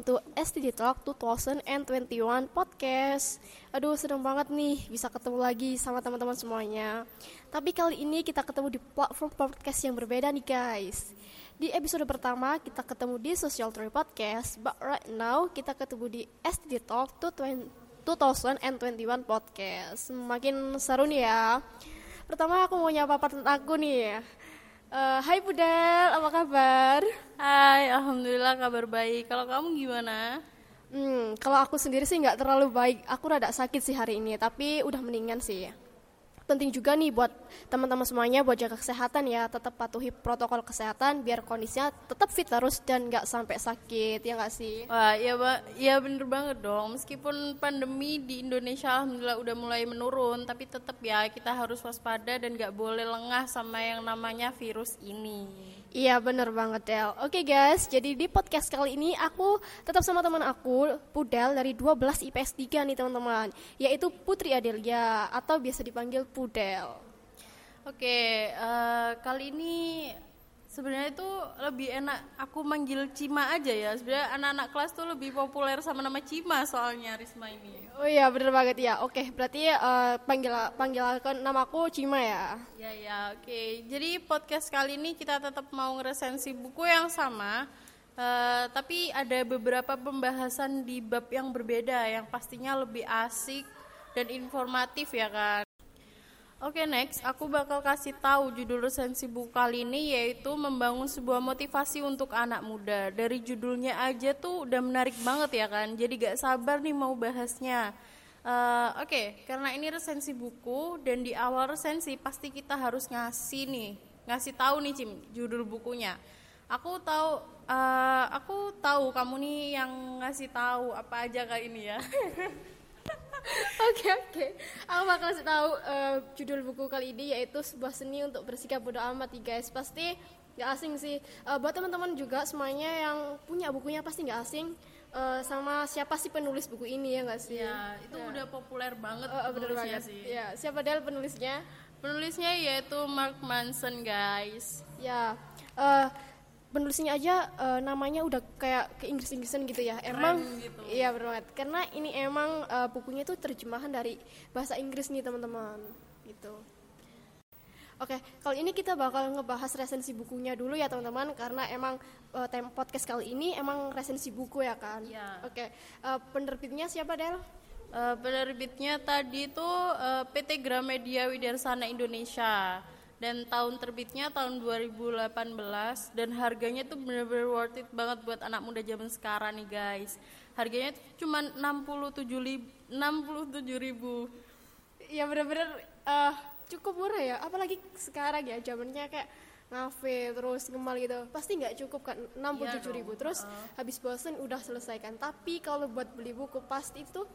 welcome to STD Talk 2021 podcast. Aduh, seneng banget nih bisa ketemu lagi sama teman-teman semuanya. Tapi kali ini kita ketemu di platform podcast yang berbeda nih guys. Di episode pertama kita ketemu di Social Story Podcast, but right now kita ketemu di STD Talk 2021 podcast. Makin seru nih ya. Pertama aku mau nyapa partner aku nih. Uh, hai Pudel, apa kabar? Hai, alhamdulillah kabar baik. Kalau kamu gimana? Hmm, kalau aku sendiri sih nggak terlalu baik. Aku rada sakit sih hari ini, tapi udah mendingan sih penting juga nih buat teman-teman semuanya buat jaga kesehatan ya. Tetap patuhi protokol kesehatan biar kondisinya tetap fit terus dan nggak sampai sakit ya nggak sih? Wah ya ba ya bener banget dong. Meskipun pandemi di Indonesia alhamdulillah udah mulai menurun tapi tetap ya kita harus waspada dan nggak boleh lengah sama yang namanya virus ini Iya bener banget Del. Oke guys jadi di podcast kali ini aku tetap sama teman aku Pudel dari 12 IPS 3 nih teman-teman Yaitu Putri Adelia atau biasa dipanggil Pudel. Oke uh, kali ini sebenarnya itu lebih enak aku manggil Cima aja ya. Sebenarnya anak-anak kelas tuh lebih populer sama nama Cima soalnya Risma ini. Oh iya bener banget ya oke berarti uh, panggil panggil namaku Cima ya? Ya ya oke. Jadi podcast kali ini kita tetap mau ngeresensi buku yang sama uh, tapi ada beberapa pembahasan di bab yang berbeda yang pastinya lebih asik dan informatif ya kan Oke okay, next, aku bakal kasih tahu judul resensi buku kali ini yaitu membangun sebuah motivasi untuk anak muda. Dari judulnya aja tuh udah menarik banget ya kan, jadi gak sabar nih mau bahasnya. Uh, Oke, okay, karena ini resensi buku dan di awal resensi pasti kita harus ngasih nih, ngasih tahu nih Cim judul bukunya. Aku tahu, uh, aku tahu kamu nih yang ngasih tahu apa aja kali ini ya. Oke oke, aku bakal kasih tahu uh, judul buku kali ini yaitu sebuah seni untuk bersikap bodoh amat ya guys. Pasti nggak asing sih. Uh, buat teman-teman juga semuanya yang punya bukunya pasti nggak asing uh, sama siapa sih penulis buku ini ya nggak sih? Ya itu ya. udah populer banget. Uh, bener banget sih. Ya siapa dia penulisnya? Penulisnya yaitu Mark Manson guys. Ya. Uh, penulisnya aja uh, namanya udah kayak ke Inggris-Inggrisan gitu ya. Emang gitu. iya banget. Karena ini emang uh, bukunya itu terjemahan dari bahasa Inggris nih, teman-teman. Gitu. Oke, kalau ini kita bakal ngebahas resensi bukunya dulu ya teman-teman karena emang uh, tem podcast kali ini emang resensi buku ya kan. Iya. Oke, uh, penerbitnya siapa Del? Uh, penerbitnya tadi itu uh, PT Gramedia Widarsana Indonesia dan tahun terbitnya tahun 2018 dan harganya tuh bener-bener worth it banget buat anak muda zaman sekarang nih guys. Harganya tuh cuma 67 ribu, 67 ribu. Ya bener-bener uh, cukup murah ya. Apalagi sekarang ya zamannya kayak ngafe terus ngemal gitu. Pasti nggak cukup kan 67 ya ribu. terus uh. habis bosen udah selesaikan. Tapi kalau buat beli buku pasti itu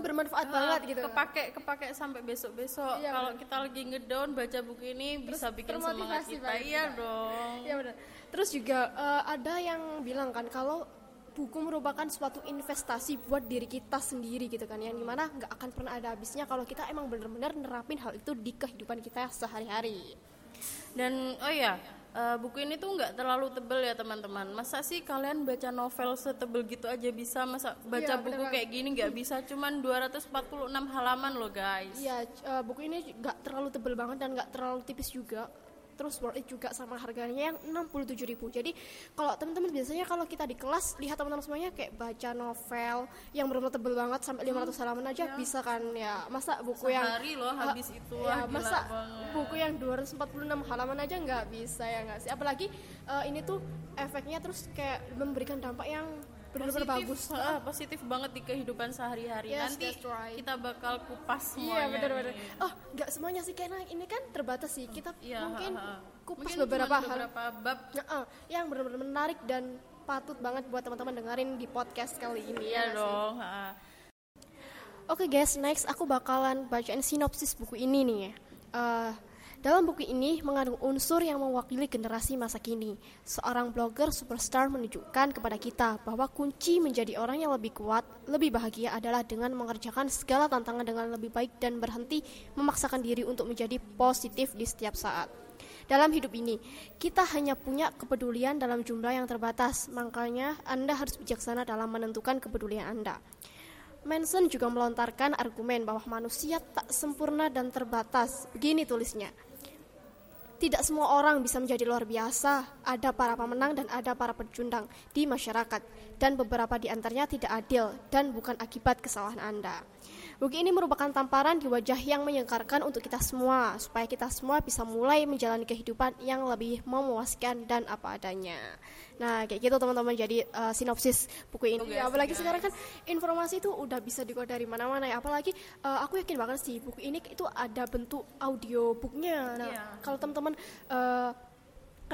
bermanfaat uh, banget gitu. kepake kepake sampai besok besok iya, kalau kita lagi ngedown baca buku ini terus bisa bikin semangat kita. iya dong. Iya benar terus juga uh, ada yang bilang kan kalau buku merupakan suatu investasi buat diri kita sendiri gitu kan yang di mana nggak akan pernah ada habisnya kalau kita emang benar-benar nerapin hal itu di kehidupan kita sehari-hari. Dan oh ya uh, buku ini tuh nggak terlalu tebel ya teman-teman. Masa sih kalian baca novel setebel gitu aja bisa? Masa baca iya, buku kayak gini nggak bisa? Cuman 246 halaman loh guys. Iya uh, buku ini nggak terlalu tebel banget dan nggak terlalu tipis juga terus worth it juga sama harganya yang 67 ribu jadi kalau teman-teman biasanya kalau kita di kelas lihat teman-teman semuanya kayak baca novel yang benar tebel banget sampai 500 hmm, halaman aja ya. bisa kan ya masa buku Sehari yang loh habis uh, itu ya, masa banget. buku yang 246 halaman aja nggak bisa ya nggak sih apalagi uh, ini tuh efeknya terus kayak memberikan dampak yang benar-benar bagus. uh, positif banget di kehidupan sehari-hari. Yes, nanti right. kita bakal kupas iya, semuanya. iya. Benar-benar oh nggak semuanya sih karena ini kan terbatas sih. Kita yeah, mungkin ha, ha. kupas mungkin beberapa hal. beberapa bab. Uh, yang benar-benar menarik dan patut banget buat teman-teman dengerin di podcast kali ini iya ya dong Oke okay guys, next aku bakalan bacain sinopsis buku ini nih. Ya. Uh, dalam buku ini mengandung unsur yang mewakili generasi masa kini. Seorang blogger superstar menunjukkan kepada kita bahwa kunci menjadi orang yang lebih kuat, lebih bahagia adalah dengan mengerjakan segala tantangan dengan lebih baik dan berhenti memaksakan diri untuk menjadi positif di setiap saat. dalam hidup ini. Kita hanya punya kepedulian dalam jumlah yang terbatas, makanya Anda harus bijaksana dalam menentukan kepedulian Anda. Manson juga melontarkan argumen bahwa manusia tak sempurna dan terbatas. Begini tulisnya. Tidak semua orang bisa menjadi luar biasa. Ada para pemenang dan ada para pecundang di masyarakat. Dan beberapa di antaranya tidak adil dan bukan akibat kesalahan Anda. Buku ini merupakan tamparan di wajah yang menyengkarkan untuk kita semua, supaya kita semua bisa mulai menjalani kehidupan yang lebih memuaskan dan apa adanya. Nah, kayak gitu teman-teman. Jadi uh, sinopsis buku ini. Ya, apalagi sekarang kan informasi itu udah bisa dikot dari mana-mana ya. Apalagi uh, aku yakin banget sih buku ini itu ada bentuk audio booknya. Nah, yeah. kalau teman-teman uh,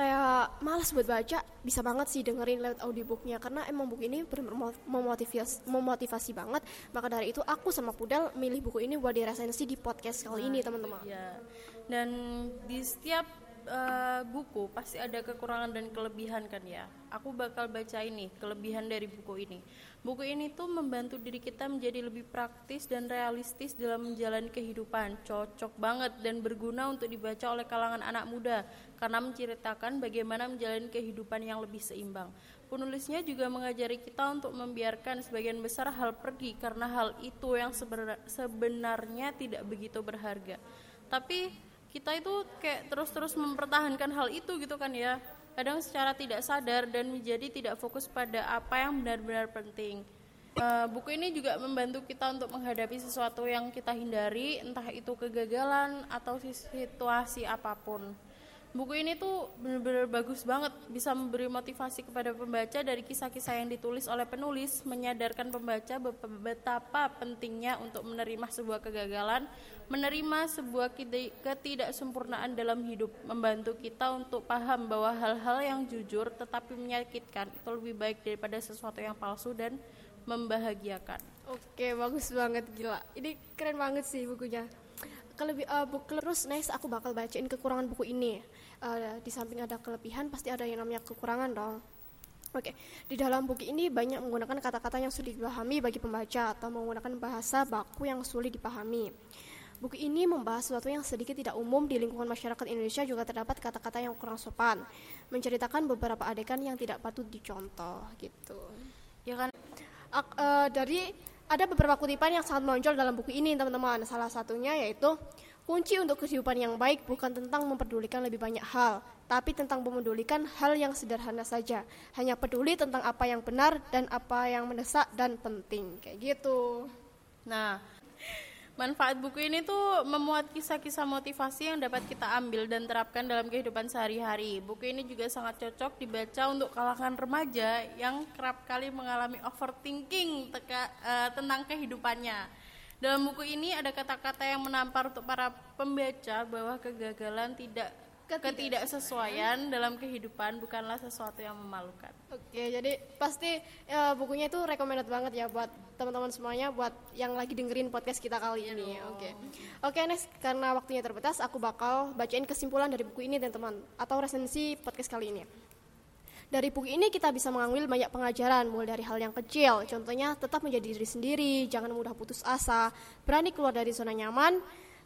kayak malas buat baca bisa banget sih dengerin lewat audiobooknya karena emang buku ini memotivasi memotivasi banget maka dari itu aku sama Pudel milih buku ini buat diresensi di podcast kali nah, ini teman-teman ya. dan di setiap uh, buku pasti ada kekurangan dan kelebihan kan ya. Aku bakal baca ini kelebihan dari buku ini. Buku ini tuh membantu diri kita menjadi lebih praktis dan realistis dalam menjalani kehidupan. Cocok banget dan berguna untuk dibaca oleh kalangan anak muda karena menceritakan bagaimana menjalani kehidupan yang lebih seimbang. Penulisnya juga mengajari kita untuk membiarkan sebagian besar hal pergi karena hal itu yang sebenarnya tidak begitu berharga. Tapi kita itu kayak terus-terus mempertahankan hal itu gitu kan ya. Kadang secara tidak sadar dan menjadi tidak fokus pada apa yang benar-benar penting. Uh, buku ini juga membantu kita untuk menghadapi sesuatu yang kita hindari entah itu kegagalan atau situasi apa pun buku ini tuh benar-benar bagus banget bisa memberi motivasi kepada pembaca dari kisah-kisah yang ditulis oleh penulis menyadarkan pembaca betapa pentingnya untuk menerima sebuah kegagalan menerima sebuah ketidaksempurnaan dalam hidup membantu kita untuk paham bahwa hal-hal yang jujur tetapi menyakitkan itu lebih baik daripada sesuatu yang palsu dan membahagiakan. Oke bagus banget gila. Ini keren banget sih bukunya kelebih uh, buku terus next aku bakal bacain kekurangan buku ini uh, di samping ada kelebihan pasti ada yang namanya kekurangan dong Oke, okay. di dalam buku ini banyak menggunakan kata-kata yang sulit dipahami bagi pembaca atau menggunakan bahasa baku yang sulit dipahami. Buku ini membahas sesuatu yang sedikit tidak umum di lingkungan masyarakat Indonesia juga terdapat kata-kata yang kurang sopan, menceritakan beberapa adegan yang tidak patut dicontoh gitu. Ya kan? Uh, uh, dari ada beberapa kutipan yang sangat menonjol dalam buku ini, teman-teman. Salah satunya yaitu kunci untuk kehidupan yang baik bukan tentang memperdulikan lebih banyak hal, tapi tentang memedulikan hal yang sederhana saja. Hanya peduli tentang apa yang benar dan apa yang mendesak dan penting, kayak gitu. Nah, Manfaat buku ini tuh memuat kisah-kisah motivasi yang dapat kita ambil dan terapkan dalam kehidupan sehari-hari. Buku ini juga sangat cocok dibaca untuk kalangan remaja yang kerap kali mengalami overthinking teka, uh, tentang kehidupannya. Dalam buku ini ada kata-kata yang menampar untuk para pembaca bahwa kegagalan tidak ketidaksesuaian dalam kehidupan bukanlah sesuatu yang memalukan. Oke, jadi pasti ya, bukunya itu recommended banget ya buat teman-teman semuanya, buat yang lagi dengerin podcast kita kali ini. Iya Oke, oke next karena waktunya terbatas, aku bakal bacain kesimpulan dari buku ini teman-teman atau resensi podcast kali ini. Dari buku ini kita bisa mengambil banyak pengajaran mulai dari hal yang kecil, contohnya tetap menjadi diri sendiri, jangan mudah putus asa, berani keluar dari zona nyaman,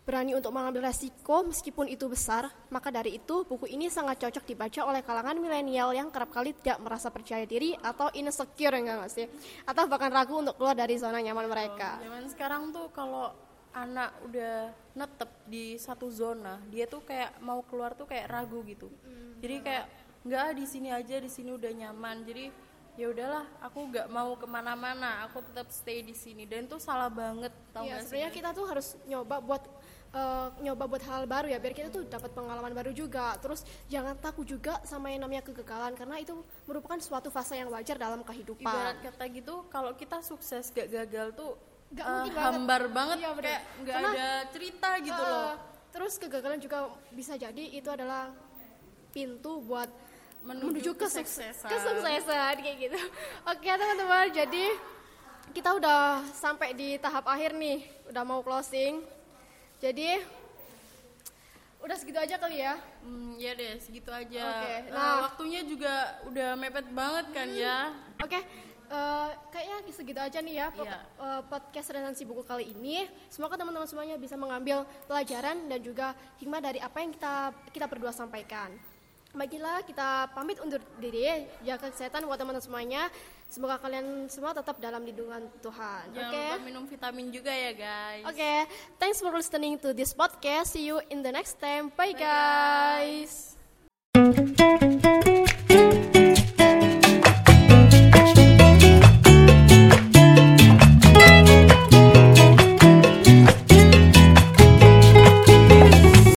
berani untuk mengambil resiko meskipun itu besar, maka dari itu buku ini sangat cocok dibaca oleh kalangan milenial yang kerap kali tidak merasa percaya diri atau insecure enggak sih? Atau bahkan ragu untuk keluar dari zona nyaman mereka. Oh, zaman sekarang tuh kalau anak udah netep di satu zona, dia tuh kayak mau keluar tuh kayak ragu gitu. Jadi kayak nggak di sini aja, di sini udah nyaman. Jadi ya udahlah aku nggak mau ke mana-mana. Aku tetap stay di sini. Dan tuh salah banget tau ya, sebenarnya kita tuh harus nyoba buat uh, nyoba buat hal baru ya biar kita tuh dapat pengalaman baru juga. Terus jangan takut juga sama yang namanya kegagalan karena itu merupakan suatu fase yang wajar dalam kehidupan. Ibarat kata gitu kalau kita sukses gak gagal tuh gak uh, hambar banget, banget iya, kayak nggak ada cerita gitu uh, loh. terus kegagalan juga bisa jadi itu adalah pintu buat menuju, menuju kesuksesan kesuksesan kayak gitu oke teman-teman jadi kita udah sampai di tahap akhir nih udah mau closing jadi udah segitu aja kali ya? Hmm, ya deh, segitu aja. Oke. Okay, nah, uh, waktunya juga udah mepet banget kan hmm, ya. Oke. Okay. Uh, eh, kayaknya segitu aja nih ya Iya. uh, podcast resensi buku kali ini. Semoga teman-teman semuanya bisa mengambil pelajaran dan juga hikmah dari apa yang kita kita berdua sampaikan. Baiklah, kita pamit undur diri. Jaga kesehatan buat teman-teman semuanya. Semoga kalian semua tetap dalam lindungan Tuhan. Oke. Jangan lupa minum vitamin juga ya guys. Oke, thanks for listening to this podcast. See you in the next time. Bye, Bye, guys.